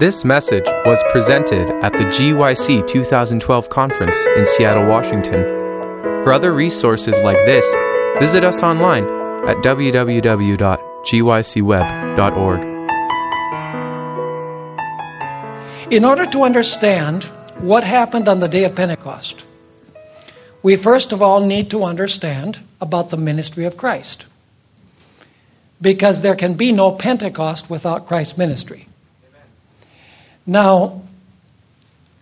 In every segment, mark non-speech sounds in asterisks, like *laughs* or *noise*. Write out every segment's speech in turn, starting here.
This message was presented at the GYC 2012 conference in Seattle, Washington. For other resources like this, visit us online at www.gycweb.org. In order to understand what happened on the day of Pentecost, we first of all need to understand about the ministry of Christ. Because there can be no Pentecost without Christ's ministry. Now,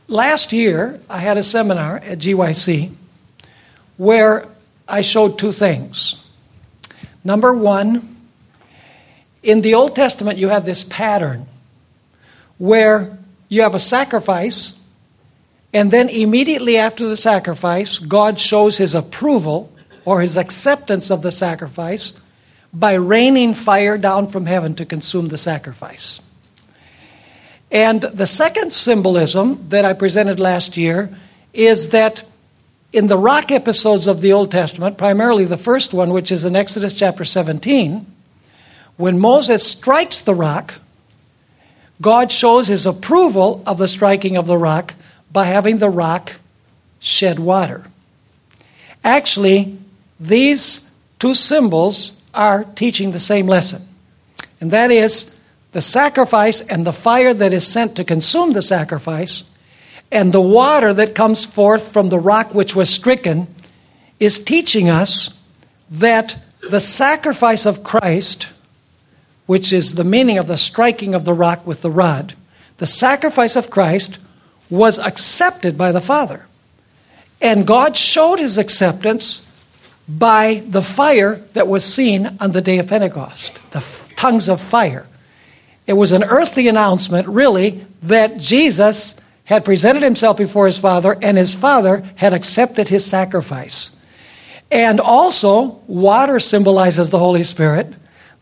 last year I had a seminar at GYC where I showed two things. Number one, in the Old Testament, you have this pattern where you have a sacrifice, and then immediately after the sacrifice, God shows his approval or his acceptance of the sacrifice by raining fire down from heaven to consume the sacrifice. And the second symbolism that I presented last year is that in the rock episodes of the Old Testament, primarily the first one, which is in Exodus chapter 17, when Moses strikes the rock, God shows his approval of the striking of the rock by having the rock shed water. Actually, these two symbols are teaching the same lesson, and that is the sacrifice and the fire that is sent to consume the sacrifice, and the water that comes forth from the rock which was stricken, is teaching us that the sacrifice of Christ, which is the meaning of the striking of the rock with the rod, the sacrifice of Christ was accepted by the Father. And God showed his acceptance by the fire that was seen on the day of Pentecost, the f- tongues of fire. It was an earthly announcement, really, that Jesus had presented himself before his Father and his Father had accepted his sacrifice. And also, water symbolizes the Holy Spirit.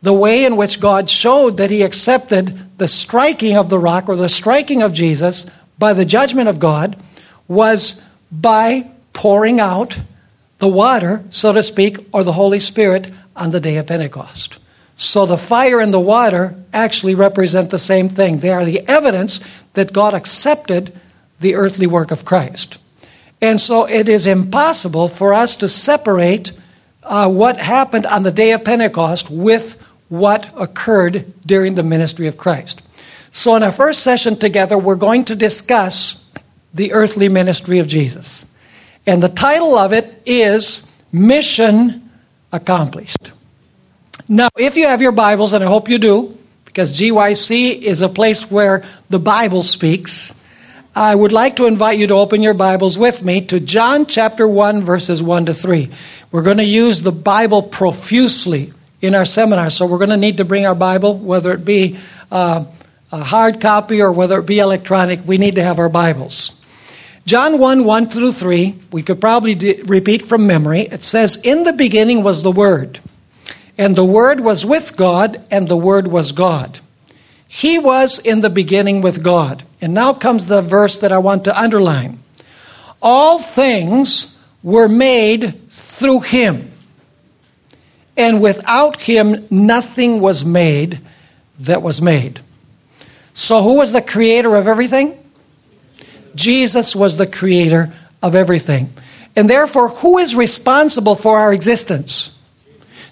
The way in which God showed that he accepted the striking of the rock or the striking of Jesus by the judgment of God was by pouring out the water, so to speak, or the Holy Spirit on the day of Pentecost. So the fire and the water actually represent the same thing. They are the evidence that God accepted the earthly work of Christ. And so it is impossible for us to separate uh, what happened on the day of Pentecost with what occurred during the ministry of Christ. So, in our first session together, we're going to discuss the earthly ministry of Jesus. And the title of it is Mission Accomplished. Now, if you have your Bibles, and I hope you do, because GYC is a place where the Bible speaks, I would like to invite you to open your Bibles with me to John chapter 1, verses 1 to 3. We're going to use the Bible profusely in our seminar, so we're going to need to bring our Bible, whether it be uh, a hard copy or whether it be electronic, we need to have our Bibles. John 1 1 through 3, we could probably de- repeat from memory. It says, In the beginning was the Word and the Word was with God, and the Word was God. He was in the beginning with God. And now comes the verse that I want to underline. All things were made through Him, and without Him nothing was made that was made. So, who was the creator of everything? Jesus was the creator of everything. And therefore, who is responsible for our existence?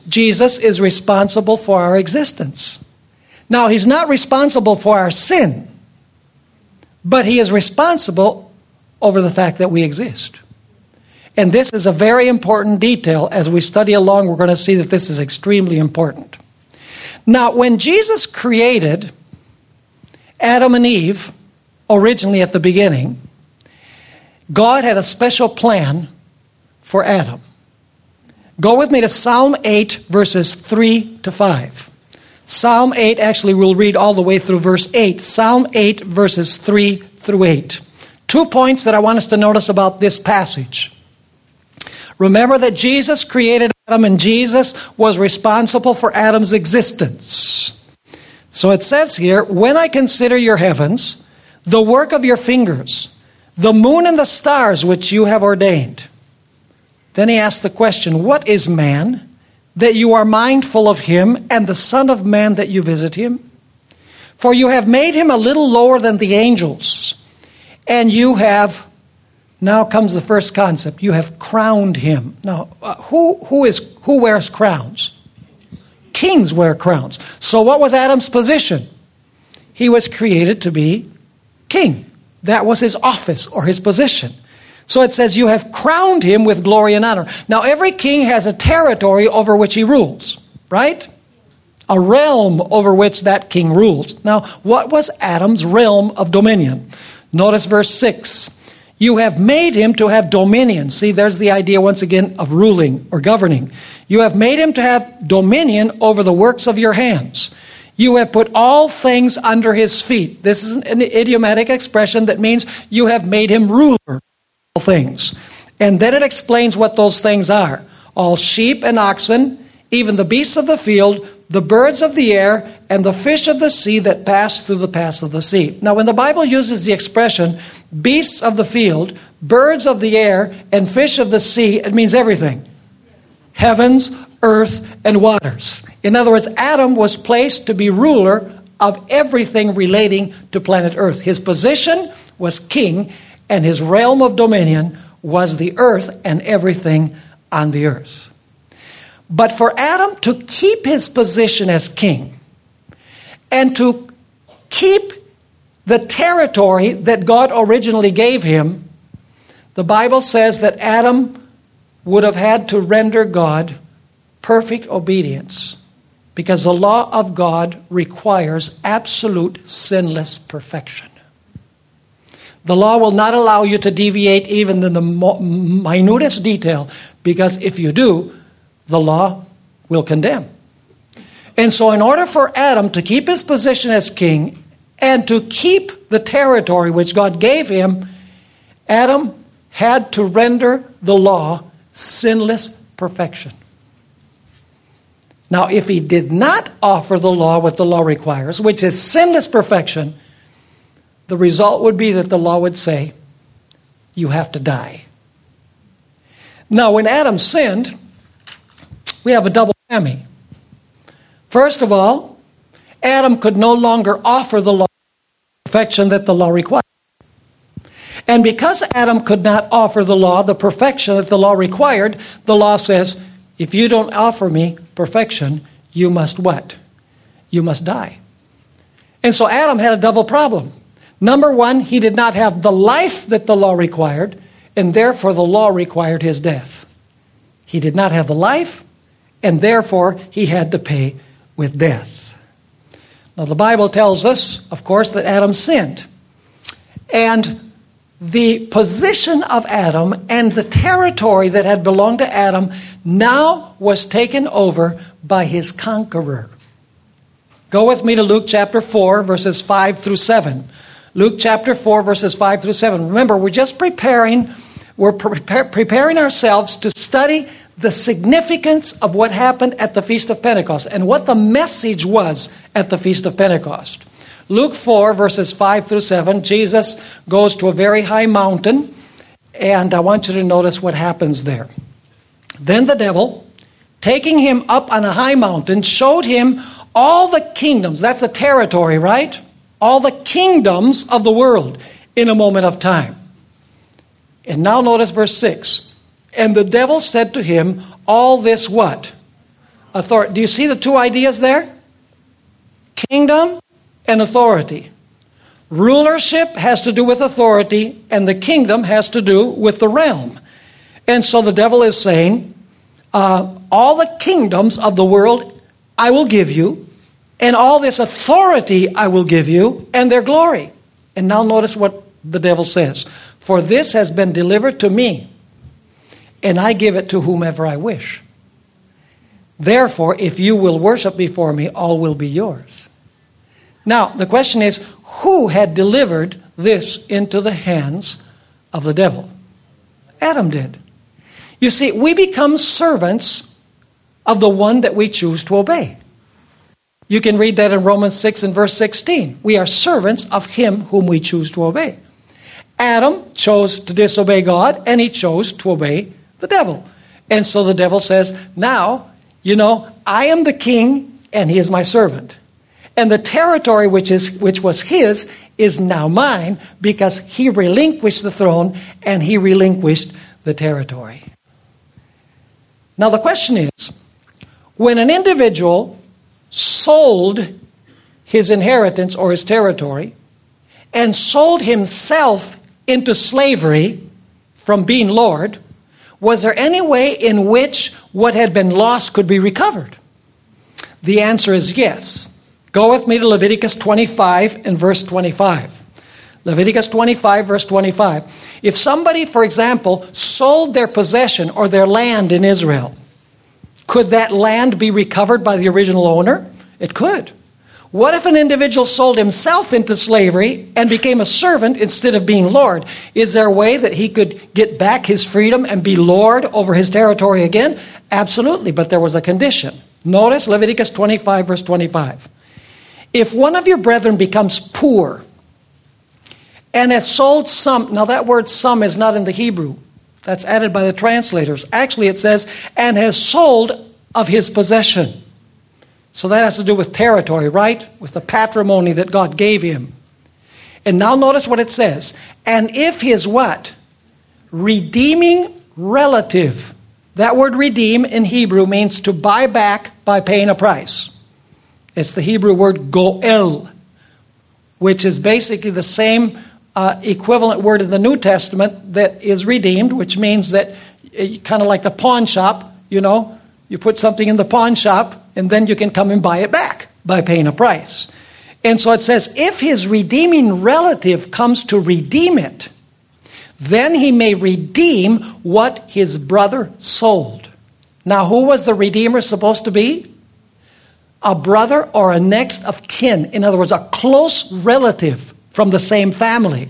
Jesus is responsible for our existence. Now, he's not responsible for our sin, but he is responsible over the fact that we exist. And this is a very important detail. As we study along, we're going to see that this is extremely important. Now, when Jesus created Adam and Eve, originally at the beginning, God had a special plan for Adam. Go with me to Psalm 8, verses 3 to 5. Psalm 8, actually, we'll read all the way through verse 8. Psalm 8, verses 3 through 8. Two points that I want us to notice about this passage. Remember that Jesus created Adam and Jesus was responsible for Adam's existence. So it says here, When I consider your heavens, the work of your fingers, the moon and the stars which you have ordained. Then he asks the question, What is man that you are mindful of him, and the Son of Man that you visit him? For you have made him a little lower than the angels, and you have, now comes the first concept, you have crowned him. Now, uh, who, who, is, who wears crowns? Kings wear crowns. So, what was Adam's position? He was created to be king. That was his office or his position. So it says, You have crowned him with glory and honor. Now, every king has a territory over which he rules, right? A realm over which that king rules. Now, what was Adam's realm of dominion? Notice verse 6. You have made him to have dominion. See, there's the idea once again of ruling or governing. You have made him to have dominion over the works of your hands. You have put all things under his feet. This is an idiomatic expression that means you have made him ruler things. And then it explains what those things are all sheep and oxen, even the beasts of the field, the birds of the air, and the fish of the sea that pass through the paths of the sea. Now, when the Bible uses the expression beasts of the field, birds of the air, and fish of the sea, it means everything heavens, earth, and waters. In other words, Adam was placed to be ruler of everything relating to planet Earth. His position was king, and his realm of dominion was the earth and everything on the earth. But for Adam to keep his position as king and to keep the territory that God originally gave him, the Bible says that Adam would have had to render God perfect obedience because the law of God requires absolute sinless perfection. The law will not allow you to deviate even in the minutest detail, because if you do, the law will condemn. And so, in order for Adam to keep his position as king and to keep the territory which God gave him, Adam had to render the law sinless perfection. Now, if he did not offer the law what the law requires, which is sinless perfection, the result would be that the law would say, you have to die. Now, when Adam sinned, we have a double whammy. First of all, Adam could no longer offer the law the perfection that the law required. And because Adam could not offer the law the perfection that the law required, the law says, if you don't offer me perfection, you must what? You must die. And so Adam had a double problem. Number one, he did not have the life that the law required, and therefore the law required his death. He did not have the life, and therefore he had to pay with death. Now, the Bible tells us, of course, that Adam sinned. And the position of Adam and the territory that had belonged to Adam now was taken over by his conqueror. Go with me to Luke chapter 4, verses 5 through 7. Luke chapter 4, verses 5 through 7. Remember, we're just preparing, we're pre- preparing ourselves to study the significance of what happened at the Feast of Pentecost and what the message was at the Feast of Pentecost. Luke 4, verses 5 through 7, Jesus goes to a very high mountain, and I want you to notice what happens there. Then the devil, taking him up on a high mountain, showed him all the kingdoms. That's the territory, right? All the kingdoms of the world in a moment of time. And now notice verse 6. And the devil said to him, All this what? Authority. Do you see the two ideas there? Kingdom and authority. Rulership has to do with authority, and the kingdom has to do with the realm. And so the devil is saying, uh, All the kingdoms of the world I will give you, and all this authority I will give you, and their glory. And now notice what the devil says For this has been delivered to me, and I give it to whomever I wish. Therefore, if you will worship before me, all will be yours. Now, the question is who had delivered this into the hands of the devil? Adam did. You see, we become servants of the one that we choose to obey. You can read that in Romans 6 and verse 16. We are servants of him whom we choose to obey. Adam chose to disobey God, and he chose to obey the devil. And so the devil says, Now, you know, I am the king, and he is my servant. And the territory which, is, which was his is now mine because he relinquished the throne and he relinquished the territory. Now, the question is when an individual sold his inheritance or his territory and sold himself into slavery from being Lord, was there any way in which what had been lost could be recovered? The answer is yes. Go with me to Leviticus 25 and verse 25. Leviticus 25, verse 25. If somebody, for example, sold their possession or their land in Israel, could that land be recovered by the original owner? It could. What if an individual sold himself into slavery and became a servant instead of being Lord? Is there a way that he could get back his freedom and be Lord over his territory again? Absolutely, but there was a condition. Notice Leviticus 25, verse 25. If one of your brethren becomes poor and has sold some, now that word some is not in the Hebrew, that's added by the translators. Actually, it says, and has sold of his possession. So that has to do with territory, right? With the patrimony that God gave him. And now notice what it says. And if his what? Redeeming relative. That word redeem in Hebrew means to buy back by paying a price. It's the Hebrew word goel, which is basically the same uh, equivalent word in the New Testament that is redeemed, which means that uh, kind of like the pawn shop, you know, you put something in the pawn shop and then you can come and buy it back by paying a price. And so it says if his redeeming relative comes to redeem it, then he may redeem what his brother sold. Now, who was the redeemer supposed to be? A brother or a next of kin. In other words, a close relative from the same family.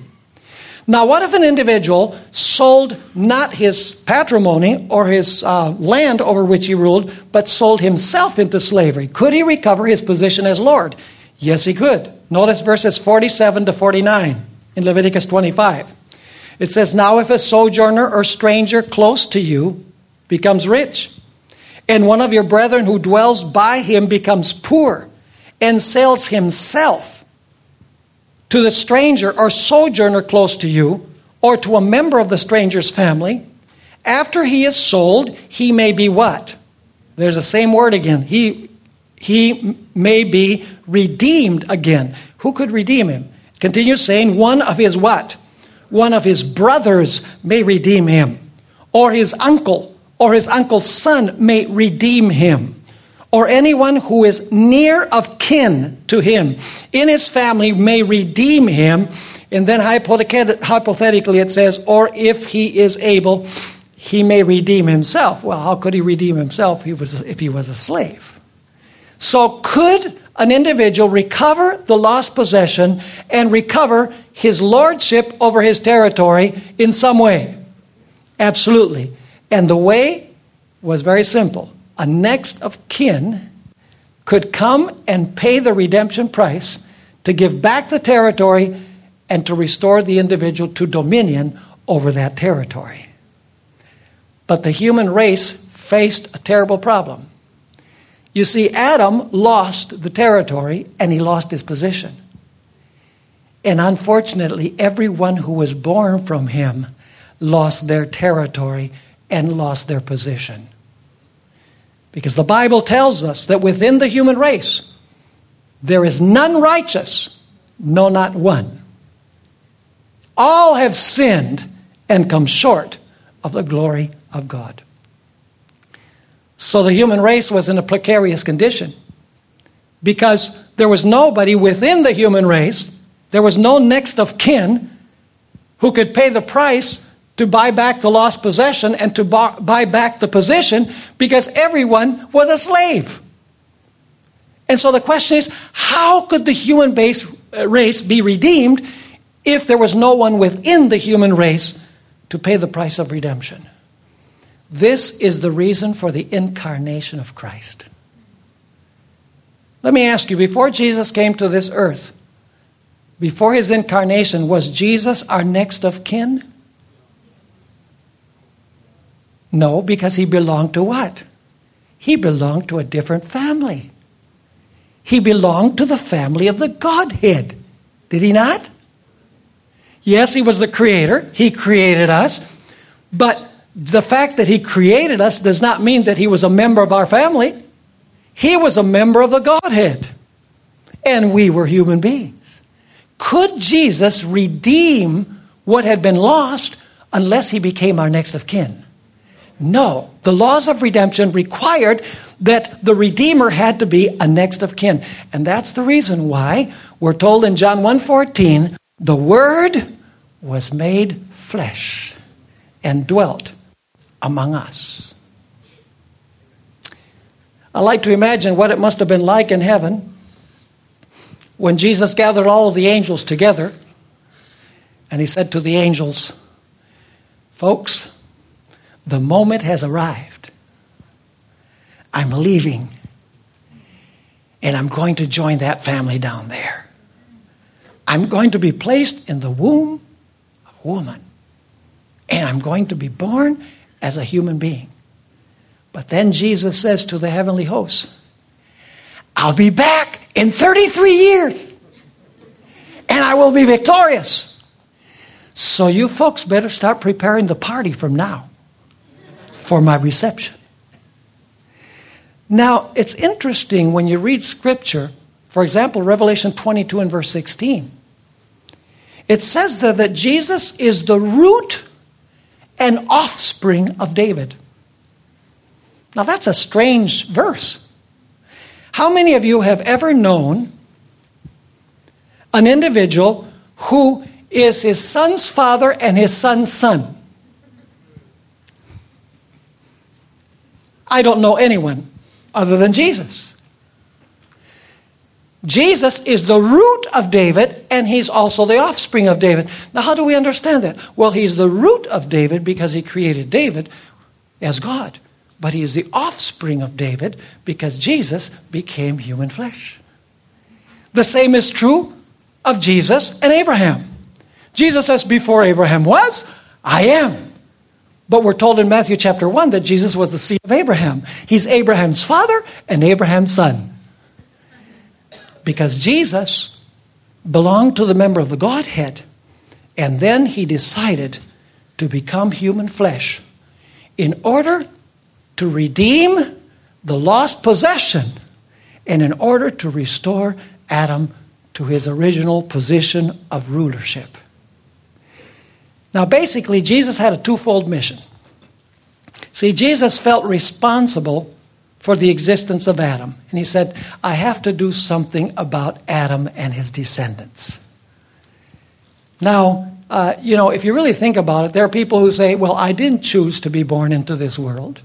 Now, what if an individual sold not his patrimony or his uh, land over which he ruled, but sold himself into slavery? Could he recover his position as Lord? Yes, he could. Notice verses 47 to 49 in Leviticus 25. It says, Now if a sojourner or stranger close to you becomes rich, and one of your brethren who dwells by him becomes poor, and sells himself, to the stranger or sojourner close to you, or to a member of the stranger's family, after he is sold, he may be what? There's the same word again. He, he may be redeemed again. Who could redeem him? Continues saying, one of his what? One of his brothers may redeem him, or his uncle, or his uncle's son may redeem him or anyone who is near of kin to him in his family may redeem him. And then hypothetically it says, or if he is able, he may redeem himself. Well, how could he redeem himself if he was, a slave? So, could an individual recover the lost possession and recover his lordship over his territory in some way? Absolutely. And the way was very simple a next of kin could come and pay the redemption price to give back the territory and to restore the individual to dominion over that territory. But the human race faced a terrible problem. You see, Adam lost the territory and he lost his position. And unfortunately, everyone who was born from him lost their territory and lost their position. Because the Bible tells us that within the human race, there is none righteous, no, not one. All have sinned and come short of the glory of God. So the human race was in a precarious condition because there was nobody within the human race, there was no next of kin who could pay the price to buy back the lost possession and to buy back the position because everyone was a slave. And so the question is how could the human uh, race be redeemed if there was no one within the human race to pay the price of redemption? This is the reason for the incarnation of Christ. Let me ask you before Jesus came to this earth, before his incarnation, was Jesus our next of kin? No, because he belonged to what? He belonged to a different family. he belonged to the family of the Godhead. Did he not? Yes, he was the creator. He created us. But the fact that he created us does not mean that he was a member of our family. He was a member of the Godhead. And we were human beings. Could Jesus redeem what had been lost unless he became our next of kin? No. The laws of redemption required that the Redeemer had to be a next of kin. And that's the reason why we're told in John 1:14, the word was made flesh and dwelt among us. I like to imagine what it must have been like in heaven when Jesus gathered all of the angels together and he said to the angels, Folks, the moment has arrived. I'm leaving. And I'm going to join that family down there. I'm going to be placed in the womb of a woman. And I'm going to be born as a human being. But then Jesus says to the heavenly hosts, I'll be back in 33 years. And I will be victorious. So you folks better start preparing the party from now for my reception. Now, it's interesting when you read Scripture, for example, Revelation 22 and verse 16. It says there that Jesus is the root and offspring of David. Now, that's a strange verse. How many of you have ever known an individual who is his son's father and his son's son? I don't know anyone other than Jesus. Jesus is the root of David, and he's also the offspring of David. Now, how do we understand that? Well, he's the root of David because he created David as God. But he is the offspring of David because Jesus became human flesh. The same is true of Jesus and Abraham. Jesus says, Before Abraham was, I am. But we're told in Matthew chapter 1 that Jesus was the seed of Abraham. He's Abraham's father and Abraham's son. Because Jesus belonged to the member of the Godhead, and then he decided to become human flesh in order to redeem the lost possession and in order to restore Adam to his original position of rulership. Now, basically, Jesus had a twofold mission. See, Jesus felt responsible for the existence of Adam. And he said, I have to do something about Adam and his descendants. Now, uh, you know, if you really think about it, there are people who say, well, I didn't choose to be born into this world.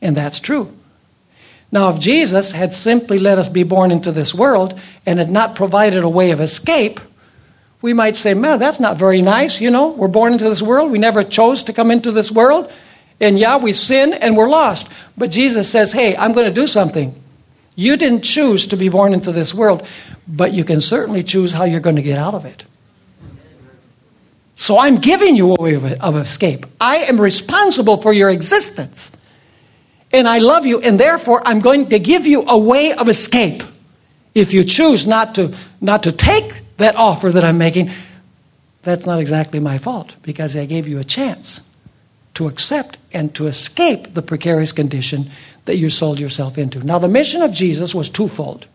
And that's true. Now, if Jesus had simply let us be born into this world and had not provided a way of escape, we might say, man, that's not very nice. You know, we're born into this world. We never chose to come into this world. And yeah, we sin and we're lost. But Jesus says, hey, I'm going to do something. You didn't choose to be born into this world, but you can certainly choose how you're going to get out of it. So I'm giving you a way of, of escape. I am responsible for your existence. And I love you, and therefore I'm going to give you a way of escape. If you choose not to, not to take that offer that I'm making, that's not exactly my fault because I gave you a chance to accept and to escape the precarious condition that you sold yourself into. Now, the mission of Jesus was twofold.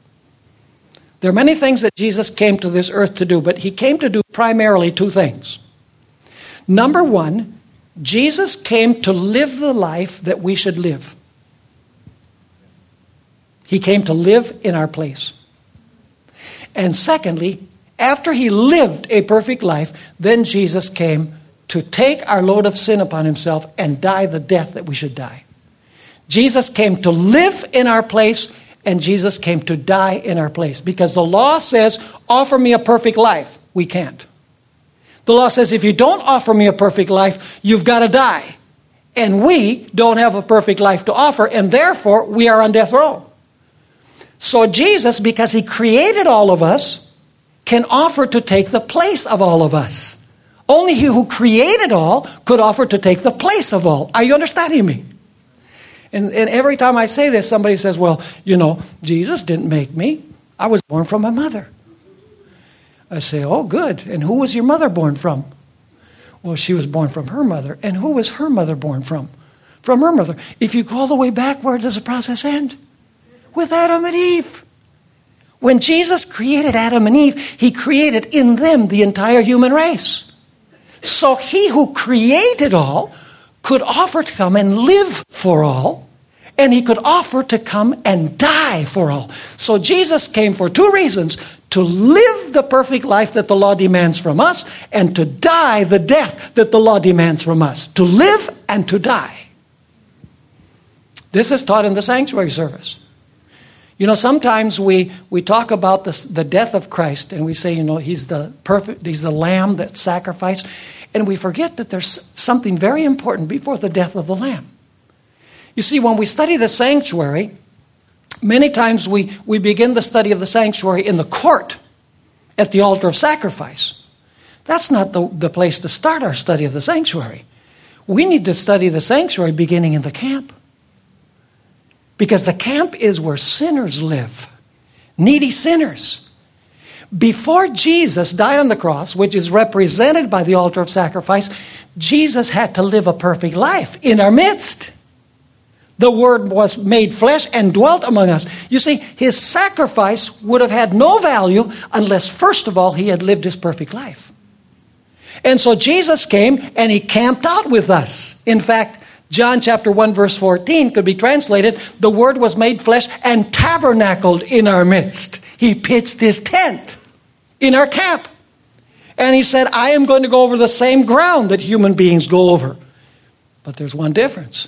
There are many things that Jesus came to this earth to do, but he came to do primarily two things. Number one, Jesus came to live the life that we should live. He came to live in our place. And secondly, after he lived a perfect life, then Jesus came to take our load of sin upon himself and die the death that we should die. Jesus came to live in our place, and Jesus came to die in our place because the law says, Offer me a perfect life. We can't. The law says, If you don't offer me a perfect life, you've got to die. And we don't have a perfect life to offer, and therefore we are on death row. So Jesus, because he created all of us, can offer to take the place of all of us. Only he who created all could offer to take the place of all. Are you understanding me? And, and every time I say this, somebody says, Well, you know, Jesus didn't make me. I was born from my mother. I say, Oh, good. And who was your mother born from? Well, she was born from her mother. And who was her mother born from? From her mother. If you go all the way back, where does the process end? With Adam and Eve. When Jesus created Adam and Eve, he created in them the entire human race. So he who created all could offer to come and live for all, and he could offer to come and die for all. So Jesus came for two reasons to live the perfect life that the law demands from us, and to die the death that the law demands from us. To live and to die. This is taught in the sanctuary service. You know, sometimes we, we talk about this, the death of Christ and we say, you know, he's the perfect, he's the lamb that sacrificed. And we forget that there's something very important before the death of the lamb. You see, when we study the sanctuary, Many times we, we begin the study of the sanctuary in the court at the altar of sacrifice. That's not the, the place to start our study of the sanctuary. We need to study the sanctuary beginning in the camp. Because the camp is where sinners live, needy sinners. Before Jesus died on the cross, which is represented by the altar of sacrifice, Jesus had to live a perfect life in our midst. The Word was made flesh and dwelt among us. You see, his sacrifice would have had no value unless, first of all, he had lived his perfect life. And so Jesus came and he camped out with us. In fact, John chapter 1 verse 14 could be translated, the word was made flesh and tabernacled in our midst. He pitched his tent in our camp. And he said, I am going to go over the same ground that human beings go over. But there's one difference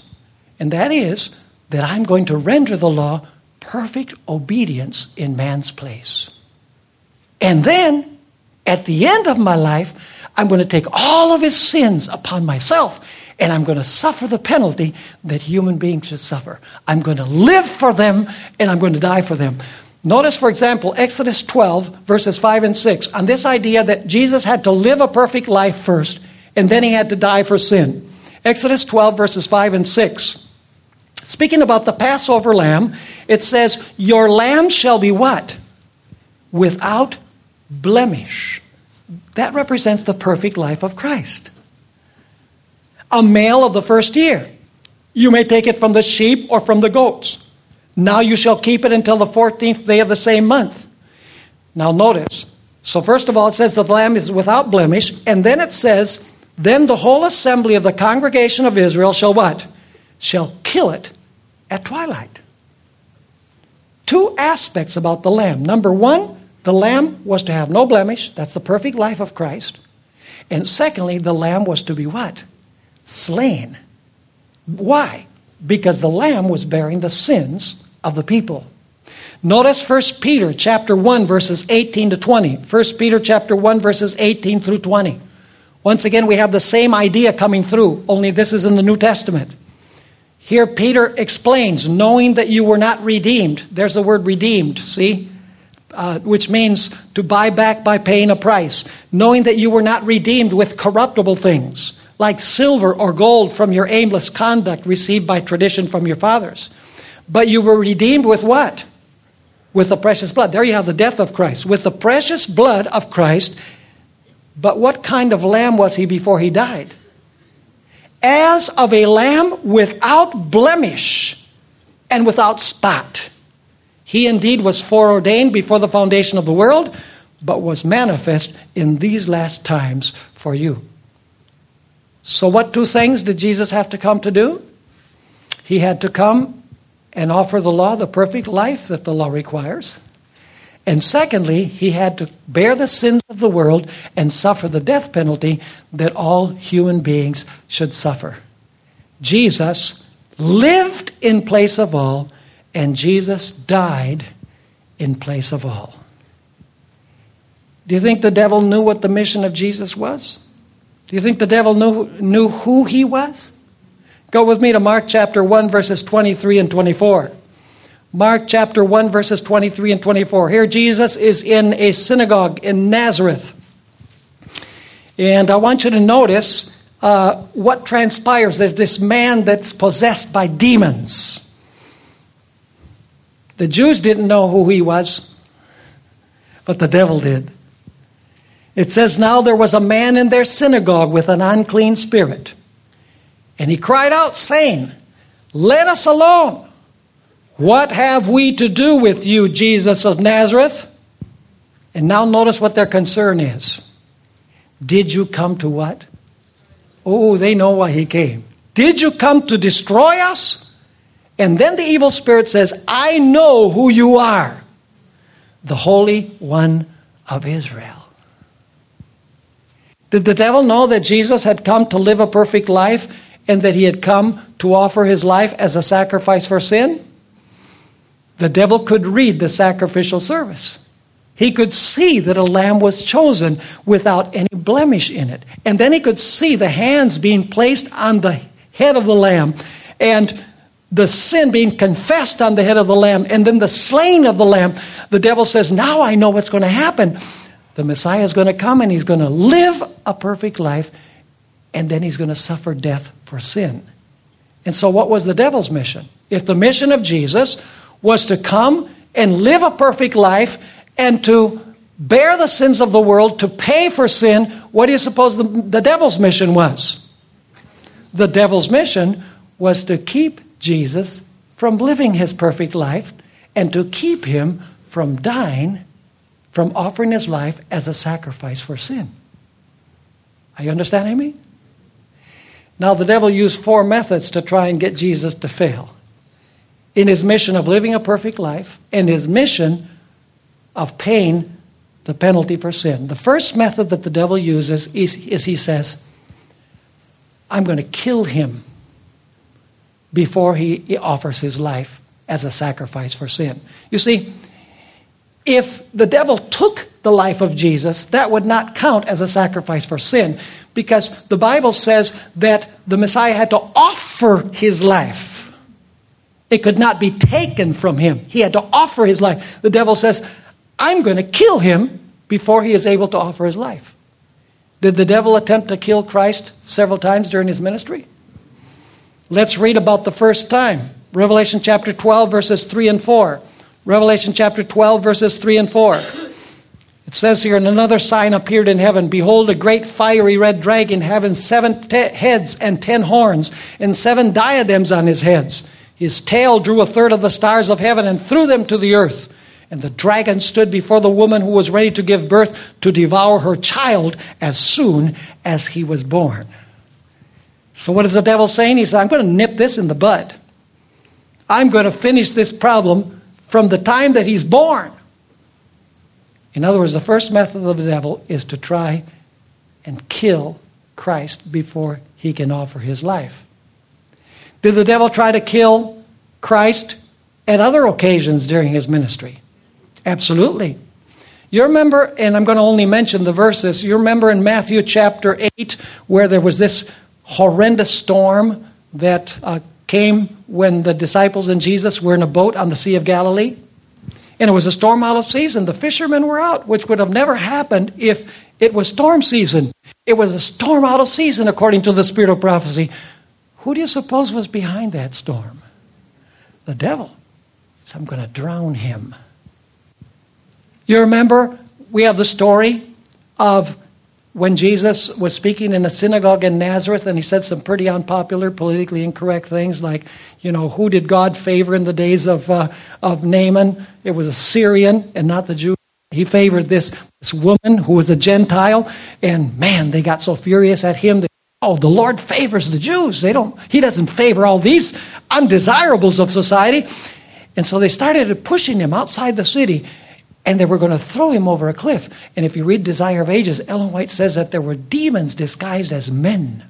and that is that I'm going to render the law perfect obedience in man's place. And then, at the end of my life, I'm going to take all of his sins upon myself and I'm going to suffer the penalty that human beings should suffer. I'm going to live for them and I'm going to die for them. Notice, for example, Exodus 12, verses 5 and 6, on this idea that Jesus had to live a perfect life first and then he had to die for sin. Exodus 12, verses 5 and 6. Speaking about the Passover lamb, it says, Your lamb shall be what? Without blemish. That represents the perfect life of Christ. A male of the first year. You may take it from the sheep or from the goats. Now you shall keep it until the 14th day of the same month. Now notice. So, first of all, it says the lamb is without blemish, and then it says, Then the whole assembly of the congregation of Israel shall what? Shall kill it at twilight. Two aspects about the lamb. Number one, the lamb was to have no blemish. That's the perfect life of Christ. And secondly, the lamb was to be what? Slain. Why? Because the lamb was bearing the sins of the people. Notice 1 Peter chapter 1 verses 18 to 20. 1 Peter chapter 1 verses 18 through 20. Once again we have the same idea coming through, only this is in the New Testament. Here, Peter explains, knowing that you were not redeemed. There's the word redeemed, see? Uh, which means to buy back by paying a price. Knowing that you were not redeemed with corruptible things, like silver or gold from your aimless conduct received by tradition from your fathers. But you were redeemed with what? With the precious blood. There you have the death of Christ. With the precious blood of Christ. But what kind of lamb was he before he died? as of a lamb without blemish and without spot. He indeed was foreordained before the foundation of the world, but was manifest in these last times for you. So, what two things did Jesus have to come to do? He had to come and offer the law the perfect life that the law requires. And secondly, he had to bear the sins of the world and suffer the death penalty that all human beings should suffer. Jesus lived in place of all, and Jesus died in place of all. Do you think the devil knew what the mission of Jesus was? Do you think the devil knew, knew who he was? Go with me to Mark chapter 1, verses 23 and 24. Mark chapter 1, verses 23 and 24. Here, Jesus is in a synagogue in Nazareth. And I want you to notice uh, what transpires. There's this man that's possessed by demons. The Jews didn't know who he was, but the devil did. It says, Now there was a man in their synagogue with an unclean spirit. And he cried out, saying, Let us alone. What have we to do with you, Jesus of Nazareth? And now notice what their concern is. Did you come to what? Oh, they know why he came. Did you come to destroy us? And then the evil spirit says, I know who you are, the Holy One of Israel. Did the devil know that Jesus had come to live a perfect life and that he had come to offer his life as a sacrifice for sin? The devil could read the sacrificial service. He could see that a lamb was chosen without any blemish in it. And then he could see the hands being placed on the head of the lamb and the sin being confessed on the head of the lamb and then the slaying of the lamb. The devil says, Now I know what's going to happen. The Messiah is going to come and he's going to live a perfect life and then he's going to suffer death for sin. And so, what was the devil's mission? If the mission of Jesus was to come and live a perfect life and to bear the sins of the world, to pay for sin, what do you suppose the, the devil's mission was? The devil's mission was to keep Jesus from living his perfect life and to keep him from dying, from offering his life as a sacrifice for sin. Are you understanding me? Now, the devil used four methods to try and get Jesus to fail in his mission of living a perfect life and his mission of paying the penalty for sin. The first method that the devil uses is, is he says, I'm going to kill him before he, he offers his life as a sacrifice for sin. You see, if the devil took the life of Jesus, that would not count as a sacrifice for sin because the Bible says that the Messiah had to offer his life. It could not be taken from him. He had to offer his life. The devil says, I'm going to kill him before he is able to offer his life. Did the devil attempt to kill Christ several times during his ministry? Let's read about the first time. Revelation chapter 12, verses 3 and 4. Revelation chapter 12, verses 3 and 4. It says here, and another sign appeared in heaven. Behold, a great fiery red dragon having seven te- heads and ten horns, and seven diadems on his heads. His tail drew a third of the stars of heaven and threw them to the earth. And the dragon stood before the woman who was ready to give birth to devour her child as soon as he was born. So, what is the devil saying? He said, I'm going to nip this in the bud. I'm going to finish this problem from the time that he's born. In other words, the first method of the devil is to try and kill Christ before he can offer his life. Did the devil try to kill Christ at other occasions during his ministry? Absolutely. You remember, and I'm going to only mention the verses, you remember in Matthew chapter 8 where there was this horrendous storm that uh, came when the disciples and Jesus were in a boat on the Sea of Galilee. And it was a storm out of season. The fishermen were out, which would have never happened if it was storm season. It was a storm out of season, according to the spirit of prophecy. Who do you suppose was behind that storm? The devil. So I'm going to drown him. You remember, we have the story of when Jesus was speaking in a synagogue in Nazareth and he said some pretty unpopular, politically incorrect things like, you know, who did God favor in the days of, uh, of Naaman? It was a Syrian and not the Jew. He favored this, this woman who was a Gentile, and man, they got so furious at him. That, oh, the Lord favors the Jews. They don't, he doesn't favor all these undesirables of society. And so they started pushing him outside the city and they were going to throw him over a cliff. And if you read Desire of Ages, Ellen White says that there were demons disguised as men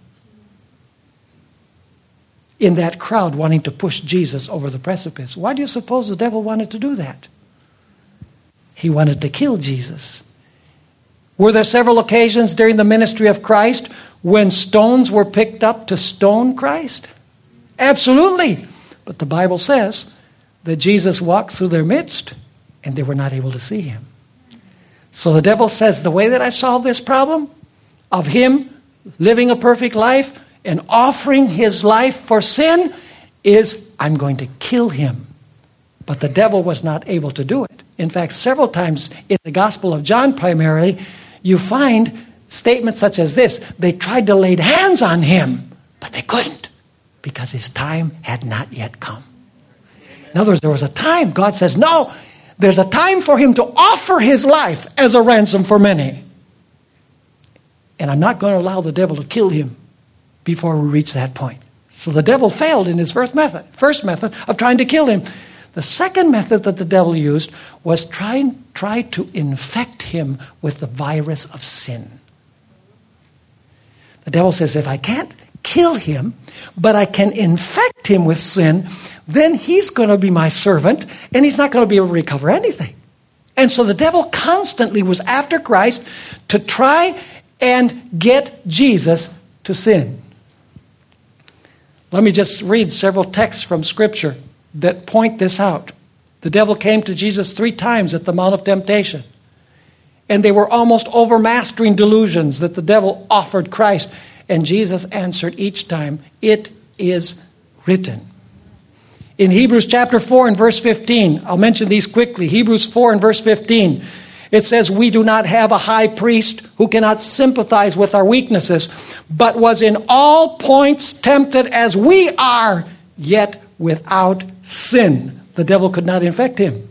in that crowd wanting to push Jesus over the precipice. Why do you suppose the devil wanted to do that? He wanted to kill Jesus. Were there several occasions during the ministry of Christ when stones were picked up to stone Christ? Absolutely. But the Bible says that Jesus walked through their midst and they were not able to see him. So the devil says, The way that I solve this problem of him living a perfect life and offering his life for sin is I'm going to kill him. But the devil was not able to do it. In fact, several times in the Gospel of John, primarily, you find statements such as this They tried to lay hands on him, but they couldn't because his time had not yet come. In other words, there was a time, God says, No, there's a time for him to offer his life as a ransom for many. And I'm not going to allow the devil to kill him before we reach that point. So the devil failed in his first method, first method of trying to kill him. The second method that the devil used was try, try to infect him with the virus of sin. The devil says, if I can't kill him, but I can infect him with sin, then he's going to be my servant and he's not going to be able to recover anything. And so the devil constantly was after Christ to try and get Jesus to sin. Let me just read several texts from Scripture that point this out. The devil came to Jesus three times at the Mount of Temptation, and they were almost overmastering delusions that the devil offered Christ. And Jesus answered each time, It is written. In Hebrews chapter 4 and verse 15, I'll mention these quickly. Hebrews 4 and verse 15. It says, We do not have a high priest who cannot sympathize with our weaknesses, but was in all points tempted as we are, yet without sin. The devil could not infect him.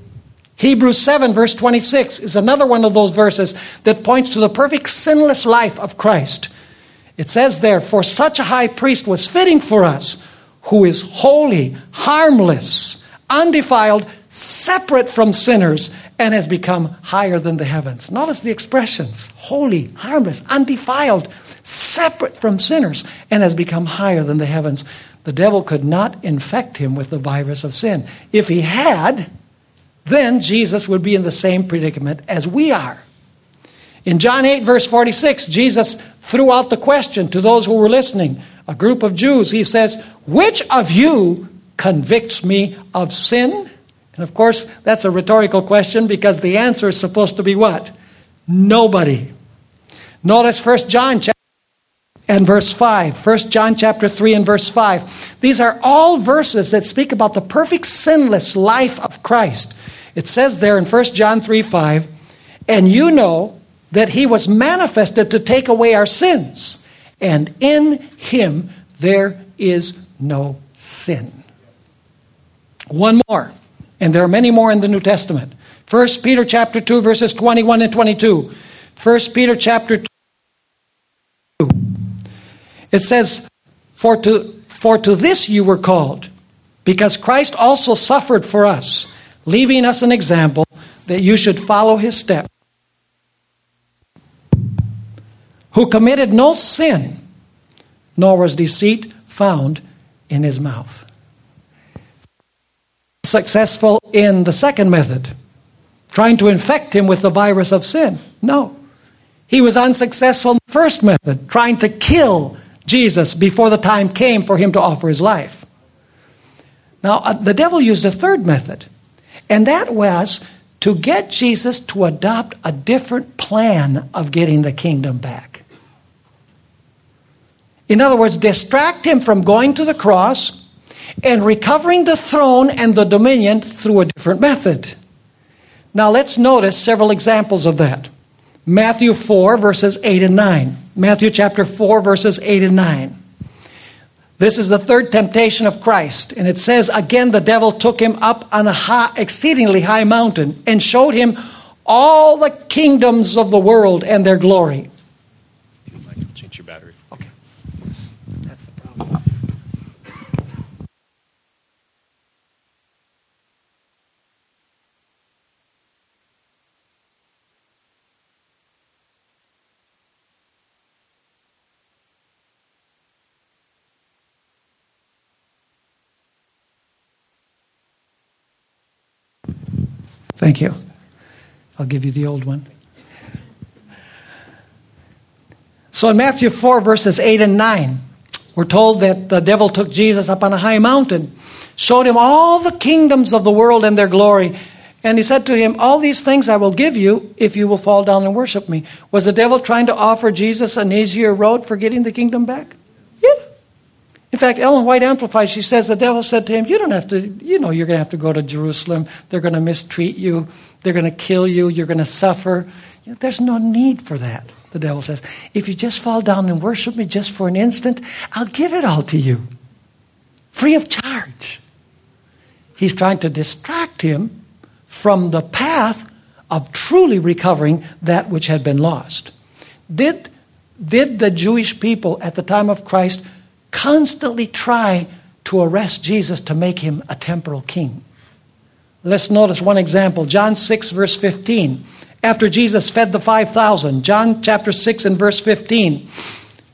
Hebrews 7, verse 26, is another one of those verses that points to the perfect sinless life of Christ. It says there, For such a high priest was fitting for us, who is holy, harmless, undefiled, separate from sinners, and has become higher than the heavens. Notice the expressions holy, harmless, undefiled, separate from sinners, and has become higher than the heavens. The devil could not infect him with the virus of sin. If he had, then Jesus would be in the same predicament as we are. In John 8, verse 46, Jesus threw out the question to those who were listening, a group of Jews. He says, Which of you convicts me of sin? And of course, that's a rhetorical question because the answer is supposed to be what? Nobody. Notice 1 John chapter and verse 5. 1 John chapter 3 and verse 5. These are all verses that speak about the perfect sinless life of Christ. It says there in 1 John 3 5, and you know that he was manifested to take away our sins, and in him there is no sin. One more, and there are many more in the New Testament. 1 Peter chapter 2 verses 21 and 22. 1 Peter chapter 2 it says, for to, for to this you were called, because Christ also suffered for us, leaving us an example that you should follow his steps. Who committed no sin, nor was deceit found in his mouth. Successful in the second method, trying to infect him with the virus of sin. No. He was unsuccessful in the first method, trying to kill Jesus before the time came for him to offer his life. Now, uh, the devil used a third method, and that was to get Jesus to adopt a different plan of getting the kingdom back. In other words, distract him from going to the cross and recovering the throne and the dominion through a different method. Now, let's notice several examples of that. Matthew 4, verses 8 and 9. Matthew chapter 4, verses 8 and 9. This is the third temptation of Christ. And it says, Again, the devil took him up on a high, exceedingly high mountain and showed him all the kingdoms of the world and their glory. Change your battery. Thank you. I'll give you the old one. So in Matthew 4, verses 8 and 9, we're told that the devil took Jesus up on a high mountain, showed him all the kingdoms of the world and their glory, And he said to him, All these things I will give you if you will fall down and worship me. Was the devil trying to offer Jesus an easier road for getting the kingdom back? In fact, Ellen White amplifies, she says the devil said to him, You don't have to, you know, you're going to have to go to Jerusalem. They're going to mistreat you. They're going to kill you. You're going to suffer. You know, there's no need for that, the devil says. If you just fall down and worship me just for an instant, I'll give it all to you, free of charge. He's trying to distract him from the path of truly recovering that which had been lost. Did, did the Jewish people at the time of Christ constantly try to arrest Jesus to make him a temporal king? Let's notice one example John 6, verse 15. After Jesus fed the 5,000, John chapter 6 and verse 15.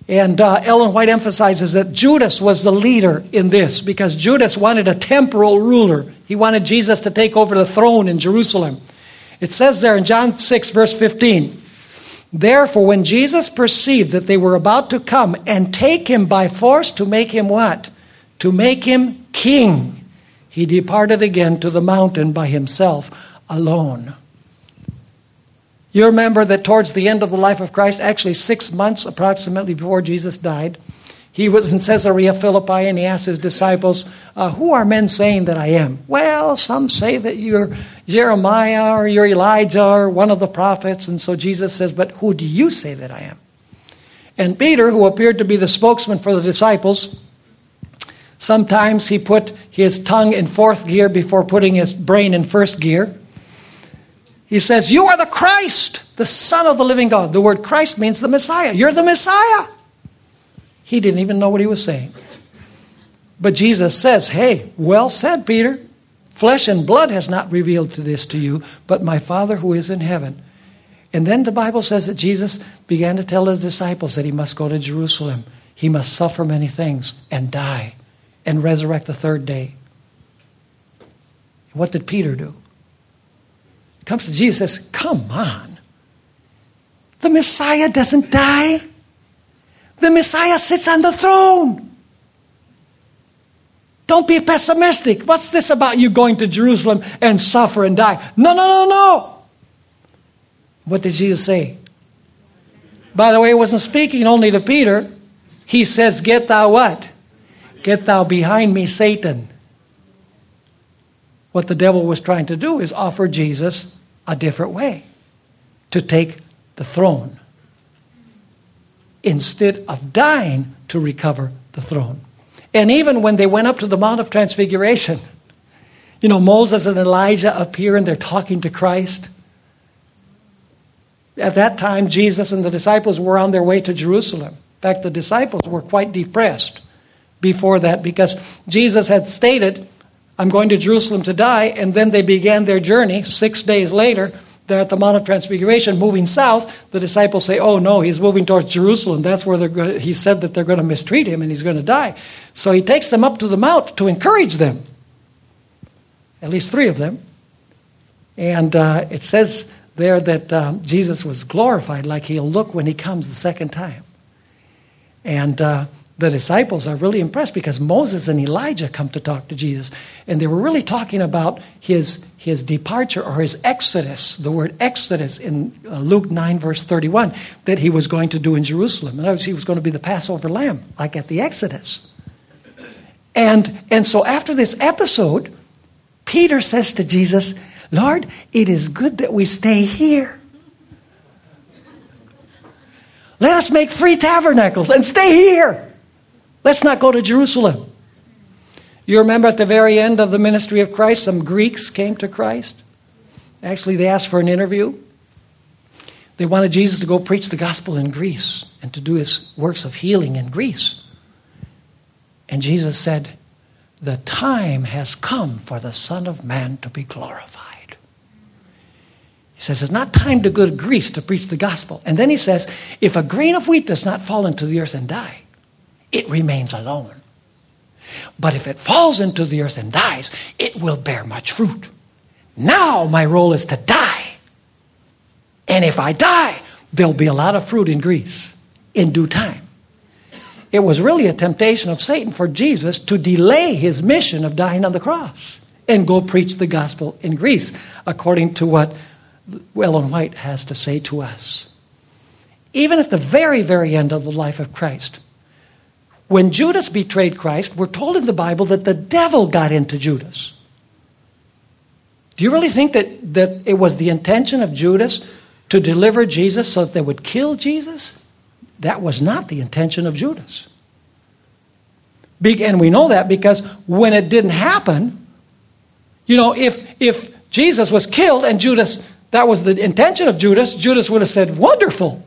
And uh, Ellen White emphasizes that Judas was the leader in this because Judas wanted a temporal ruler. He wanted Jesus to take over the throne in Jerusalem. It says there in John 6, verse 15 Therefore, when Jesus perceived that they were about to come and take him by force to make him what? To make him king, he departed again to the mountain by himself alone. You remember that towards the end of the life of Christ, actually six months approximately before Jesus died, he was in Caesarea Philippi and he asked his disciples, uh, Who are men saying that I am? Well, some say that you're Jeremiah or you're Elijah or one of the prophets. And so Jesus says, But who do you say that I am? And Peter, who appeared to be the spokesman for the disciples, sometimes he put his tongue in fourth gear before putting his brain in first gear. He says, You are the Christ, the Son of the living God. The word Christ means the Messiah. You're the Messiah. He didn't even know what he was saying. But Jesus says, Hey, well said, Peter. Flesh and blood has not revealed to this to you, but my Father who is in heaven. And then the Bible says that Jesus began to tell his disciples that he must go to Jerusalem. He must suffer many things and die and resurrect the third day. What did Peter do? He comes to Jesus says, Come on. The Messiah doesn't die. The Messiah sits on the throne. Don't be pessimistic. What's this about you going to Jerusalem and suffer and die? No, no, no, no. What did Jesus say? By the way, he wasn't speaking only to Peter. He says, Get thou what? Get thou behind me, Satan. What the devil was trying to do is offer Jesus a different way to take the throne instead of dying to recover the throne. And even when they went up to the Mount of Transfiguration, you know, Moses and Elijah appear and they're talking to Christ. At that time, Jesus and the disciples were on their way to Jerusalem. In fact, the disciples were quite depressed before that because Jesus had stated I'm going to Jerusalem to die. And then they began their journey. Six days later, they're at the Mount of Transfiguration, moving south. The disciples say, Oh, no, he's moving towards Jerusalem. That's where going he said that they're going to mistreat him and he's going to die. So he takes them up to the mount to encourage them, at least three of them. And uh, it says there that um, Jesus was glorified like he'll look when he comes the second time. And uh, the disciples are really impressed because Moses and Elijah come to talk to Jesus. And they were really talking about his, his departure or his exodus, the word exodus in uh, Luke 9, verse 31, that he was going to do in Jerusalem. In other words, he was going to be the Passover lamb, like at the Exodus. And, and so after this episode, Peter says to Jesus, Lord, it is good that we stay here. Let us make three tabernacles and stay here. Let's not go to Jerusalem. You remember at the very end of the ministry of Christ, some Greeks came to Christ. Actually, they asked for an interview. They wanted Jesus to go preach the gospel in Greece and to do his works of healing in Greece. And Jesus said, The time has come for the Son of Man to be glorified. He says, It's not time to go to Greece to preach the gospel. And then he says, If a grain of wheat does not fall into the earth and die, it remains alone. But if it falls into the earth and dies, it will bear much fruit. Now my role is to die. And if I die, there'll be a lot of fruit in Greece in due time. It was really a temptation of Satan for Jesus to delay his mission of dying on the cross and go preach the gospel in Greece, according to what Ellen White has to say to us. Even at the very, very end of the life of Christ, when Judas betrayed Christ, we're told in the Bible that the devil got into Judas. Do you really think that, that it was the intention of Judas to deliver Jesus so that they would kill Jesus? That was not the intention of Judas. And we know that because when it didn't happen, you know, if, if Jesus was killed and Judas, that was the intention of Judas, Judas would have said, Wonderful.